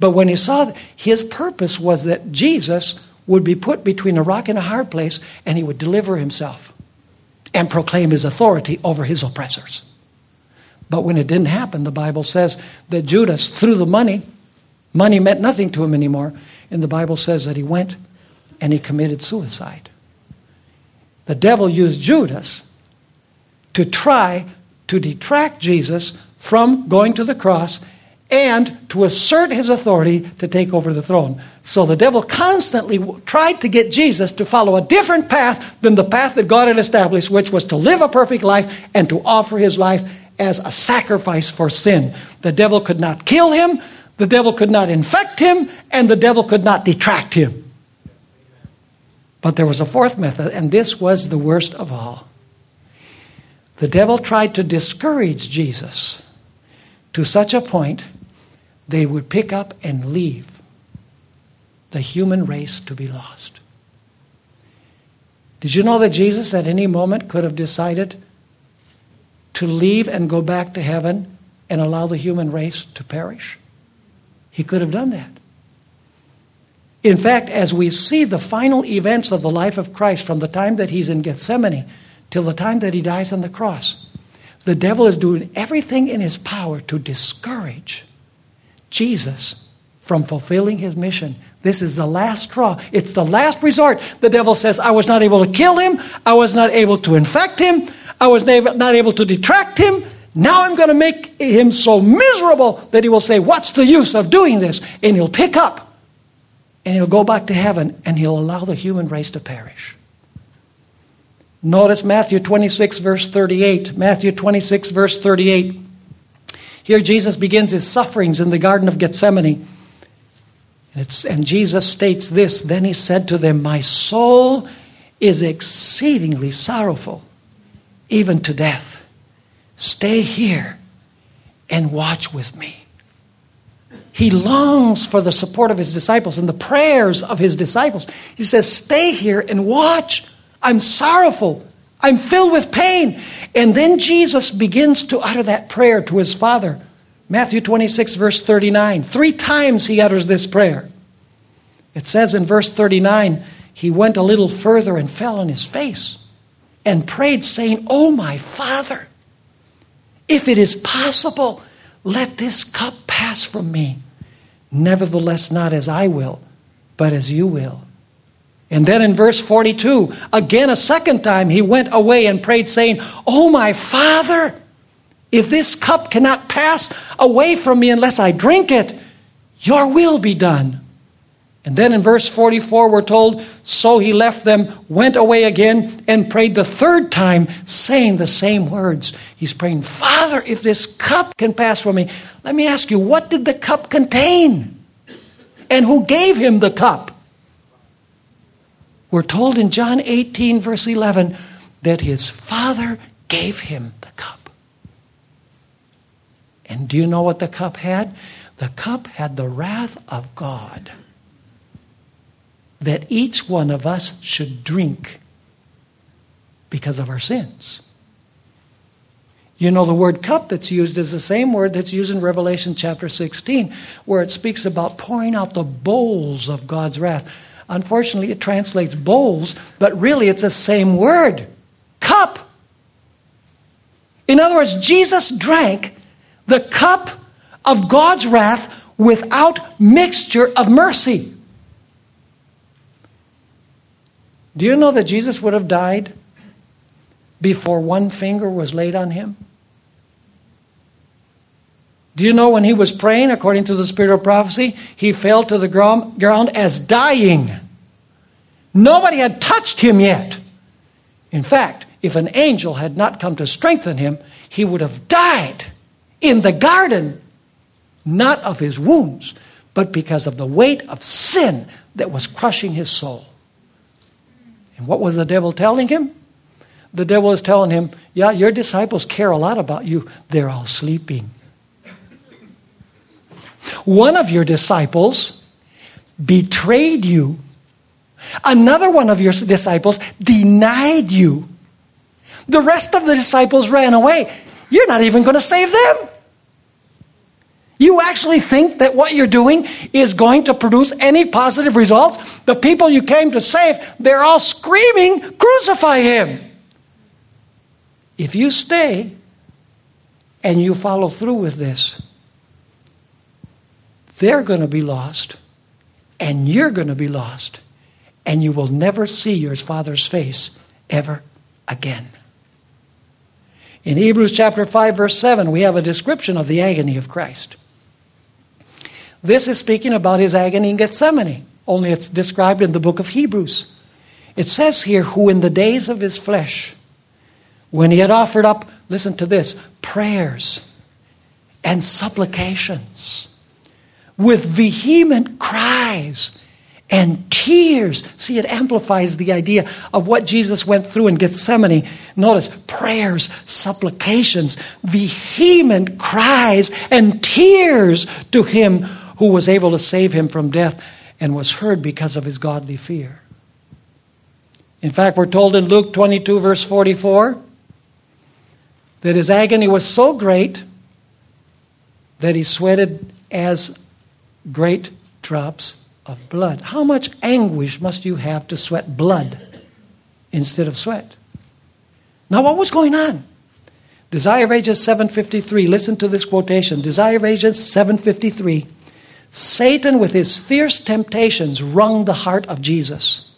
But when he saw that his purpose was that Jesus would be put between a rock and a hard place and he would deliver himself and proclaim his authority over his oppressors. But when it didn't happen, the Bible says that Judas threw the money. Money meant nothing to him anymore. And the Bible says that he went and he committed suicide. The devil used Judas to try to detract Jesus from going to the cross and to assert his authority to take over the throne. So the devil constantly tried to get Jesus to follow a different path than the path that God had established, which was to live a perfect life and to offer his life as a sacrifice for sin. The devil could not kill him, the devil could not infect him, and the devil could not detract him. But there was a fourth method, and this was the worst of all. The devil tried to discourage Jesus to such a point they would pick up and leave the human race to be lost. Did you know that Jesus at any moment could have decided to leave and go back to heaven and allow the human race to perish? He could have done that. In fact, as we see the final events of the life of Christ from the time that he's in Gethsemane till the time that he dies on the cross, the devil is doing everything in his power to discourage Jesus from fulfilling his mission. This is the last straw. It's the last resort. The devil says, I was not able to kill him. I was not able to infect him. I was not able to detract him. Now I'm going to make him so miserable that he will say, What's the use of doing this? And he'll pick up and he'll go back to heaven and he'll allow the human race to perish. Notice Matthew 26, verse 38. Matthew 26, verse 38. Here, Jesus begins his sufferings in the Garden of Gethsemane. It's, and Jesus states this Then he said to them, My soul is exceedingly sorrowful, even to death. Stay here and watch with me. He longs for the support of his disciples and the prayers of his disciples. He says, Stay here and watch. I'm sorrowful. I'm filled with pain. And then Jesus begins to utter that prayer to his Father. Matthew 26, verse 39. Three times he utters this prayer. It says in verse 39, he went a little further and fell on his face and prayed, saying, Oh, my Father, if it is possible, let this cup pass from me. Nevertheless, not as I will, but as you will. And then in verse 42, again a second time, he went away and prayed, saying, Oh, my Father, if this cup cannot pass away from me unless I drink it, your will be done. And then in verse 44, we're told, So he left them, went away again, and prayed the third time, saying the same words. He's praying, Father, if this cup can pass from me, let me ask you, what did the cup contain? And who gave him the cup? We're told in John 18, verse 11, that his father gave him the cup. And do you know what the cup had? The cup had the wrath of God that each one of us should drink because of our sins. You know, the word cup that's used is the same word that's used in Revelation chapter 16, where it speaks about pouring out the bowls of God's wrath. Unfortunately, it translates bowls, but really it's the same word cup. In other words, Jesus drank the cup of God's wrath without mixture of mercy. Do you know that Jesus would have died before one finger was laid on him? Do you know when he was praying, according to the spirit of prophecy, he fell to the ground as dying? Nobody had touched him yet. In fact, if an angel had not come to strengthen him, he would have died in the garden, not of his wounds, but because of the weight of sin that was crushing his soul. And what was the devil telling him? The devil is telling him, Yeah, your disciples care a lot about you. They're all sleeping. One of your disciples betrayed you. Another one of your disciples denied you. The rest of the disciples ran away. You're not even going to save them. You actually think that what you're doing is going to produce any positive results? The people you came to save, they're all screaming, Crucify him! If you stay and you follow through with this, they're going to be lost, and you're going to be lost, and you will never see your Father's face ever again. In Hebrews chapter 5, verse 7, we have a description of the agony of Christ. This is speaking about his agony in Gethsemane, only it's described in the book of Hebrews. It says here, who in the days of his flesh, when he had offered up, listen to this, prayers and supplications with vehement cries and tears. See, it amplifies the idea of what Jesus went through in Gethsemane. Notice prayers, supplications, vehement cries, and tears to him who was able to save him from death and was heard because of his godly fear. In fact, we're told in Luke 22, verse 44, that his agony was so great that he sweated as great drops of blood. How much anguish must you have to sweat blood instead of sweat? Now, what was going on? Desire Ages 753. Listen to this quotation. Desire Ages 753. Satan, with his fierce temptations, wrung the heart of Jesus.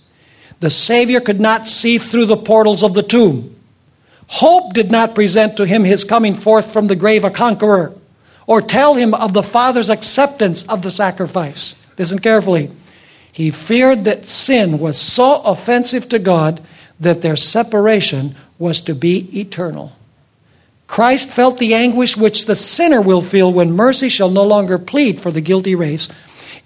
The Savior could not see through the portals of the tomb. Hope did not present to him his coming forth from the grave a conqueror, or tell him of the Father's acceptance of the sacrifice. Listen carefully. He feared that sin was so offensive to God that their separation was to be eternal. Christ felt the anguish which the sinner will feel when mercy shall no longer plead for the guilty race.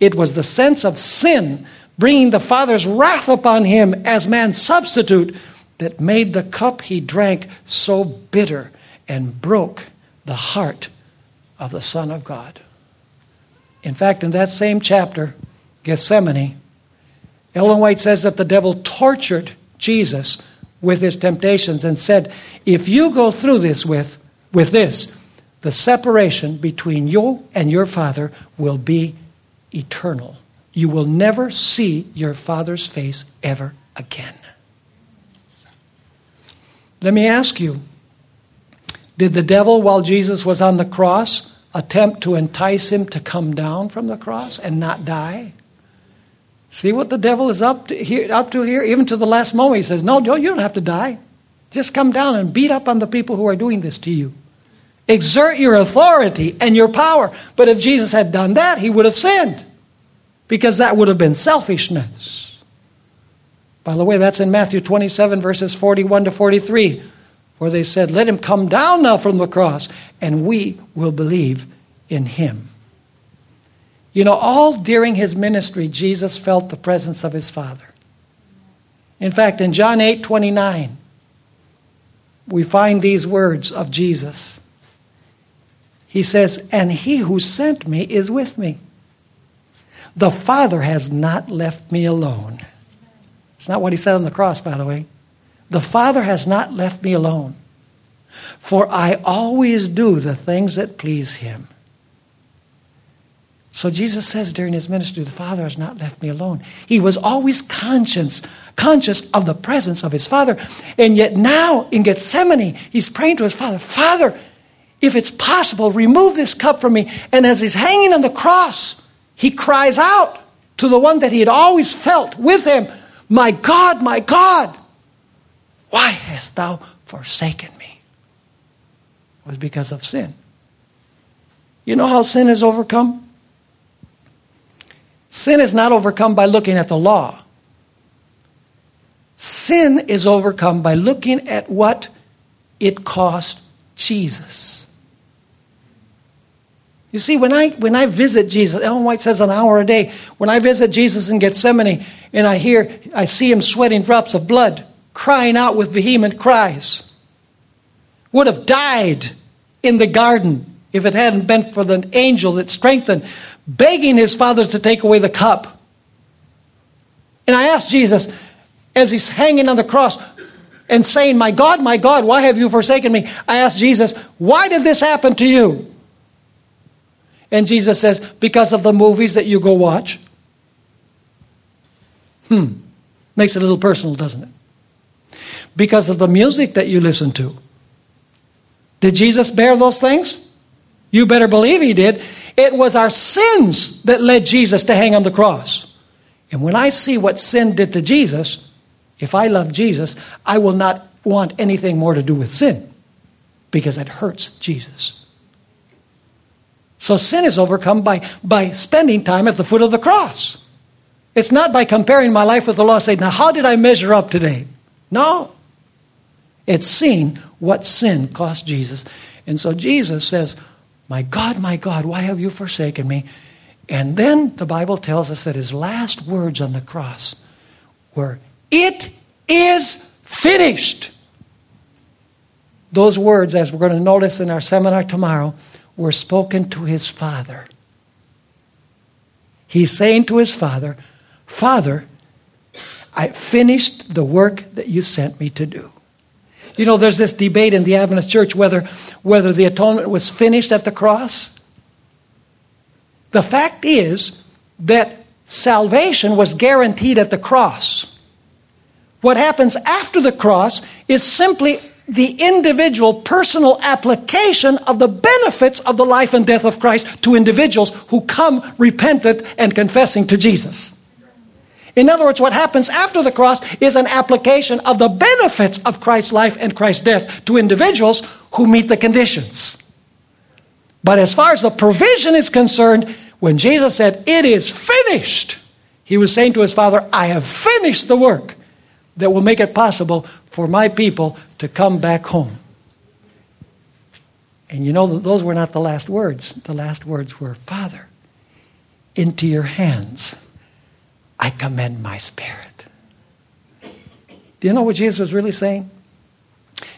It was the sense of sin bringing the Father's wrath upon him as man's substitute that made the cup he drank so bitter and broke the heart of the Son of God. In fact, in that same chapter, Gethsemane, Ellen White says that the devil tortured Jesus with his temptations and said, if you go through this with, with this, the separation between you and your father will be eternal. You will never see your father's face ever again. Let me ask you did the devil, while Jesus was on the cross, attempt to entice him to come down from the cross and not die? See what the devil is up to here, up to here, even to the last moment. He says, No, you don't have to die. Just come down and beat up on the people who are doing this to you. Exert your authority and your power. But if Jesus had done that, he would have sinned because that would have been selfishness. By the way, that's in Matthew 27, verses 41 to 43, where they said, Let him come down now from the cross, and we will believe in him. You know, all during his ministry, Jesus felt the presence of his Father. In fact, in John 8 29, we find these words of Jesus. He says, And he who sent me is with me. The Father has not left me alone. It's not what he said on the cross, by the way. The Father has not left me alone. For I always do the things that please him. So Jesus says during his ministry, the Father has not left me alone. He was always conscious, conscious of the presence of his Father. And yet now in Gethsemane, he's praying to his Father, Father, if it's possible, remove this cup from me. And as he's hanging on the cross, he cries out to the one that he had always felt with him, My God, my God, why hast thou forsaken me? It was because of sin. You know how sin is overcome? Sin is not overcome by looking at the law. Sin is overcome by looking at what it cost Jesus. You see, when I, when I visit Jesus, Ellen White says an hour a day, when I visit Jesus in Gethsemane and I hear, I see him sweating drops of blood, crying out with vehement cries, would have died in the garden if it hadn't been for the angel that strengthened, begging his father to take away the cup. And I asked Jesus, as he's hanging on the cross and saying, My God, my God, why have you forsaken me? I asked Jesus, Why did this happen to you? And Jesus says, Because of the movies that you go watch. Hmm. Makes it a little personal, doesn't it? Because of the music that you listen to. Did Jesus bear those things? You better believe he did. It was our sins that led Jesus to hang on the cross. And when I see what sin did to Jesus, if I love Jesus, I will not want anything more to do with sin because it hurts Jesus. So sin is overcome by, by spending time at the foot of the cross. It's not by comparing my life with the law, saying, Now, how did I measure up today? No. It's seeing what sin cost Jesus. And so Jesus says, My God, my God, why have you forsaken me? And then the Bible tells us that his last words on the cross were, It is finished. Those words, as we're going to notice in our seminar tomorrow, were spoken to his father. He's saying to his father, Father, I finished the work that you sent me to do. You know, there's this debate in the Adventist church whether, whether the atonement was finished at the cross. The fact is that salvation was guaranteed at the cross. What happens after the cross is simply the individual personal application of the benefits of the life and death of Christ to individuals who come repentant and confessing to Jesus. In other words, what happens after the cross is an application of the benefits of Christ's life and Christ's death to individuals who meet the conditions. But as far as the provision is concerned, when Jesus said, It is finished, he was saying to his Father, I have finished the work that will make it possible for my people to come back home. And you know that those were not the last words. The last words were, Father, into your hands I commend my spirit. Do you know what Jesus was really saying?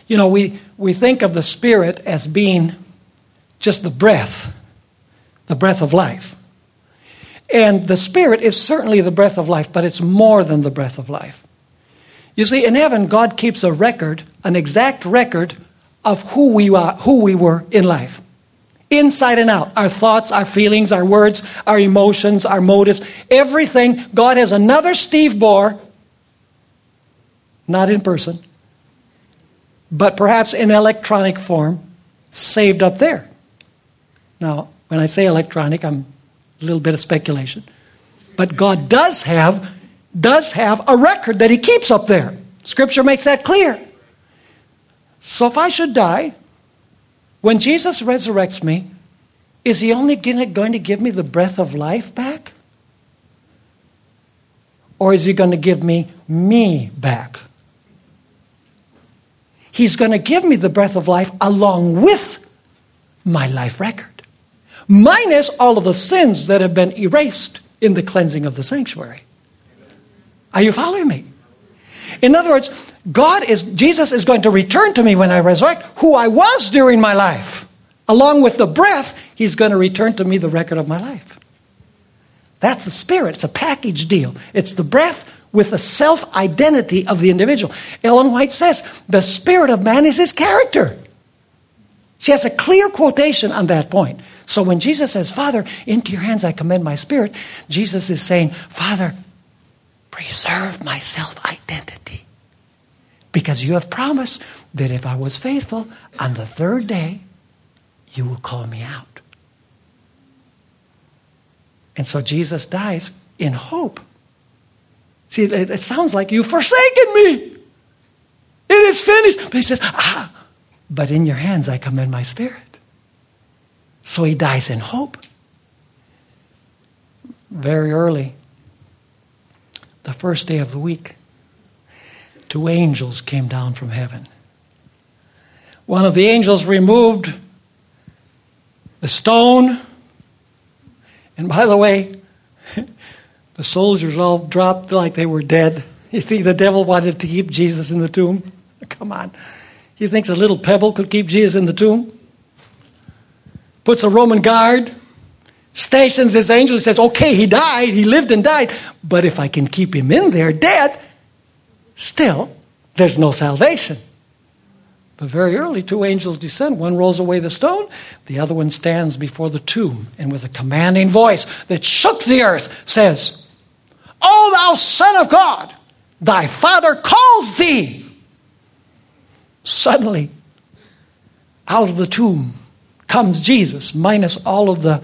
You know, we, we think of the spirit as being just the breath, the breath of life. And the spirit is certainly the breath of life, but it's more than the breath of life. You see, in heaven, God keeps a record, an exact record of who we are, who we were in life. Inside and out. Our thoughts, our feelings, our words, our emotions, our motives, everything. God has another Steve Bohr, not in person, but perhaps in electronic form, saved up there. Now, when I say electronic, I'm a little bit of speculation. But God does have does have a record that he keeps up there. Scripture makes that clear. So if I should die, when Jesus resurrects me, is he only going to give me the breath of life back? Or is he going to give me me back? He's going to give me the breath of life along with my life record, minus all of the sins that have been erased in the cleansing of the sanctuary. Are you following me? In other words, God is, Jesus is going to return to me when I resurrect who I was during my life. Along with the breath, He's going to return to me the record of my life. That's the spirit. It's a package deal. It's the breath with the self identity of the individual. Ellen White says the spirit of man is his character. She has a clear quotation on that point. So when Jesus says, Father, into your hands I commend my spirit, Jesus is saying, Father, preserve my self identity. Because you have promised that if I was faithful, on the third day, you will call me out. And so Jesus dies in hope. See, it, it sounds like you've forsaken me. It is finished. But he says, ah, but in your hands I commend my spirit. So he dies in hope. Very early, the first day of the week, two angels came down from heaven. One of the angels removed the stone. And by the way, *laughs* the soldiers all dropped like they were dead. You think the devil wanted to keep Jesus in the tomb? *laughs* Come on. He thinks a little pebble could keep Jesus in the tomb? Puts a Roman guard, stations his angel, says, okay, he died, he lived and died, but if I can keep him in there dead, still, there's no salvation. But very early, two angels descend. One rolls away the stone, the other one stands before the tomb, and with a commanding voice that shook the earth says, O thou Son of God, thy Father calls thee. Suddenly, out of the tomb comes Jesus, minus all of the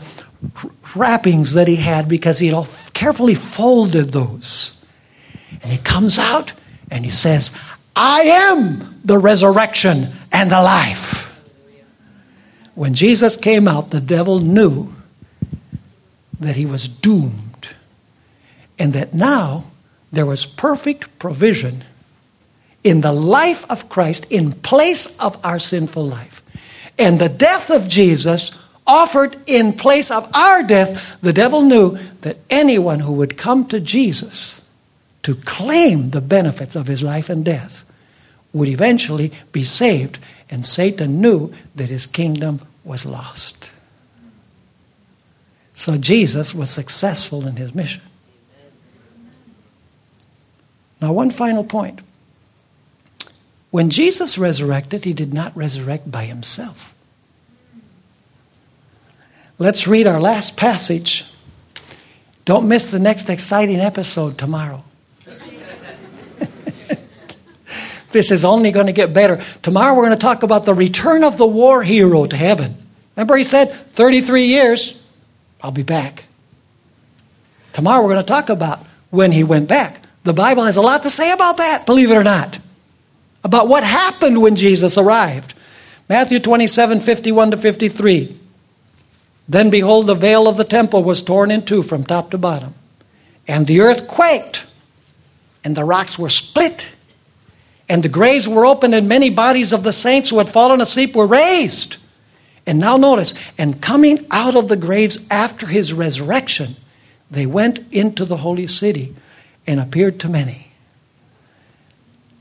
wrappings that he had because he carefully folded those. And he comes out and he says, I am the resurrection and the life. When Jesus came out, the devil knew that he was doomed and that now there was perfect provision in the life of Christ in place of our sinful life. And the death of Jesus offered in place of our death, the devil knew that anyone who would come to Jesus to claim the benefits of his life and death would eventually be saved. And Satan knew that his kingdom was lost. So Jesus was successful in his mission. Now, one final point. When Jesus resurrected, he did not resurrect by himself. Let's read our last passage. Don't miss the next exciting episode tomorrow. This is only going to get better. Tomorrow we're going to talk about the return of the war hero to heaven. Remember, he said, 33 years, I'll be back. Tomorrow we're going to talk about when he went back. The Bible has a lot to say about that, believe it or not, about what happened when Jesus arrived. Matthew 27 51 to 53. Then behold, the veil of the temple was torn in two from top to bottom, and the earth quaked, and the rocks were split and the graves were opened, and many bodies of the saints who had fallen asleep were raised. And now notice, and coming out of the graves after his resurrection, they went into the holy city and appeared to many.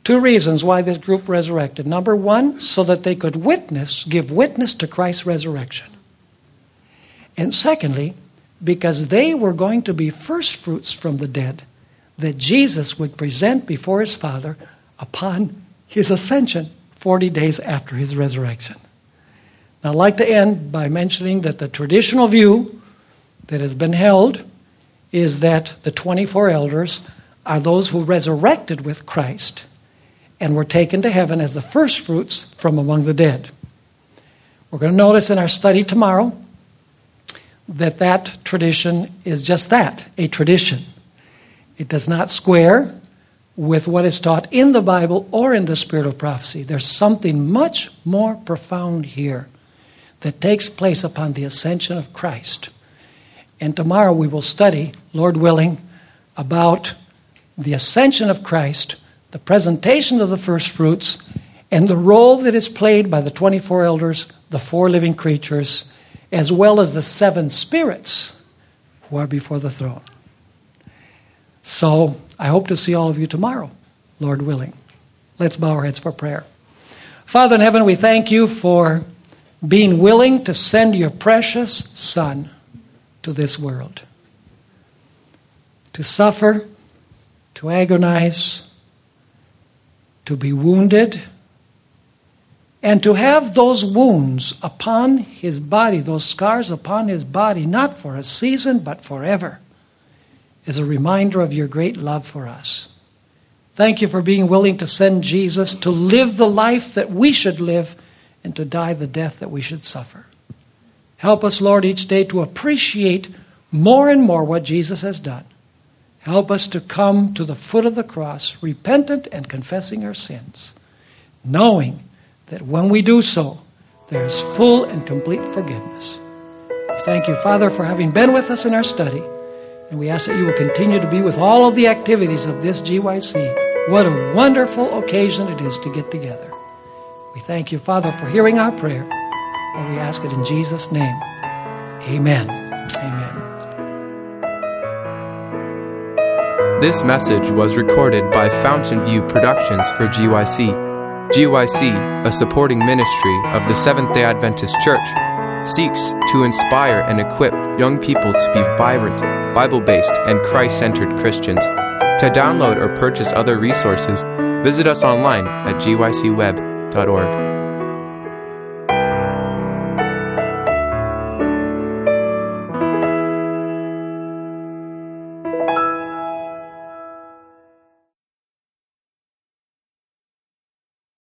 Two reasons why this group resurrected. Number one, so that they could witness, give witness to Christ's resurrection. And secondly, because they were going to be first fruits from the dead that Jesus would present before his Father upon his ascension 40 days after his resurrection. Now, I'd like to end by mentioning that the traditional view that has been held is that the 24 elders are those who resurrected with Christ and were taken to heaven as the first fruits from among the dead. We're going to notice in our study tomorrow that that tradition is just that a tradition. It does not square with what is taught in the Bible or in the spirit of prophecy. There's something much more profound here that takes place upon the ascension of Christ. And tomorrow we will study, Lord willing, about the ascension of Christ, the presentation of the first fruits, and the role that is played by the 24 elders, the four living creatures, as well as the seven spirits who are before the throne. So I hope to see all of you tomorrow, Lord willing. Let's bow our heads for prayer. Father in heaven, we thank you for being willing to send your precious Son to this world to suffer, to agonize, to be wounded, and to have those wounds upon his body, those scars upon his body, not for a season, but forever is a reminder of your great love for us. Thank you for being willing to send Jesus to live the life that we should live and to die the death that we should suffer. Help us, Lord, each day to appreciate more and more what Jesus has done. Help us to come to the foot of the cross, repentant and confessing our sins, knowing that when we do so, there is full and complete forgiveness. Thank you, Father, for having been with us in our study. And we ask that you will continue to be with all of the activities of this GYC What a wonderful occasion it is to get together. We thank you, Father, for hearing our prayer. And we ask it in Jesus' name. Amen. Amen. This message was recorded by Fountain View Productions for GYC. GYC, a supporting ministry of the Seventh day Adventist Church, seeks to inspire and equip young people to be vibrant, Bible based, and Christ centered Christians. To download or purchase other resources, visit us online at gycweb.org.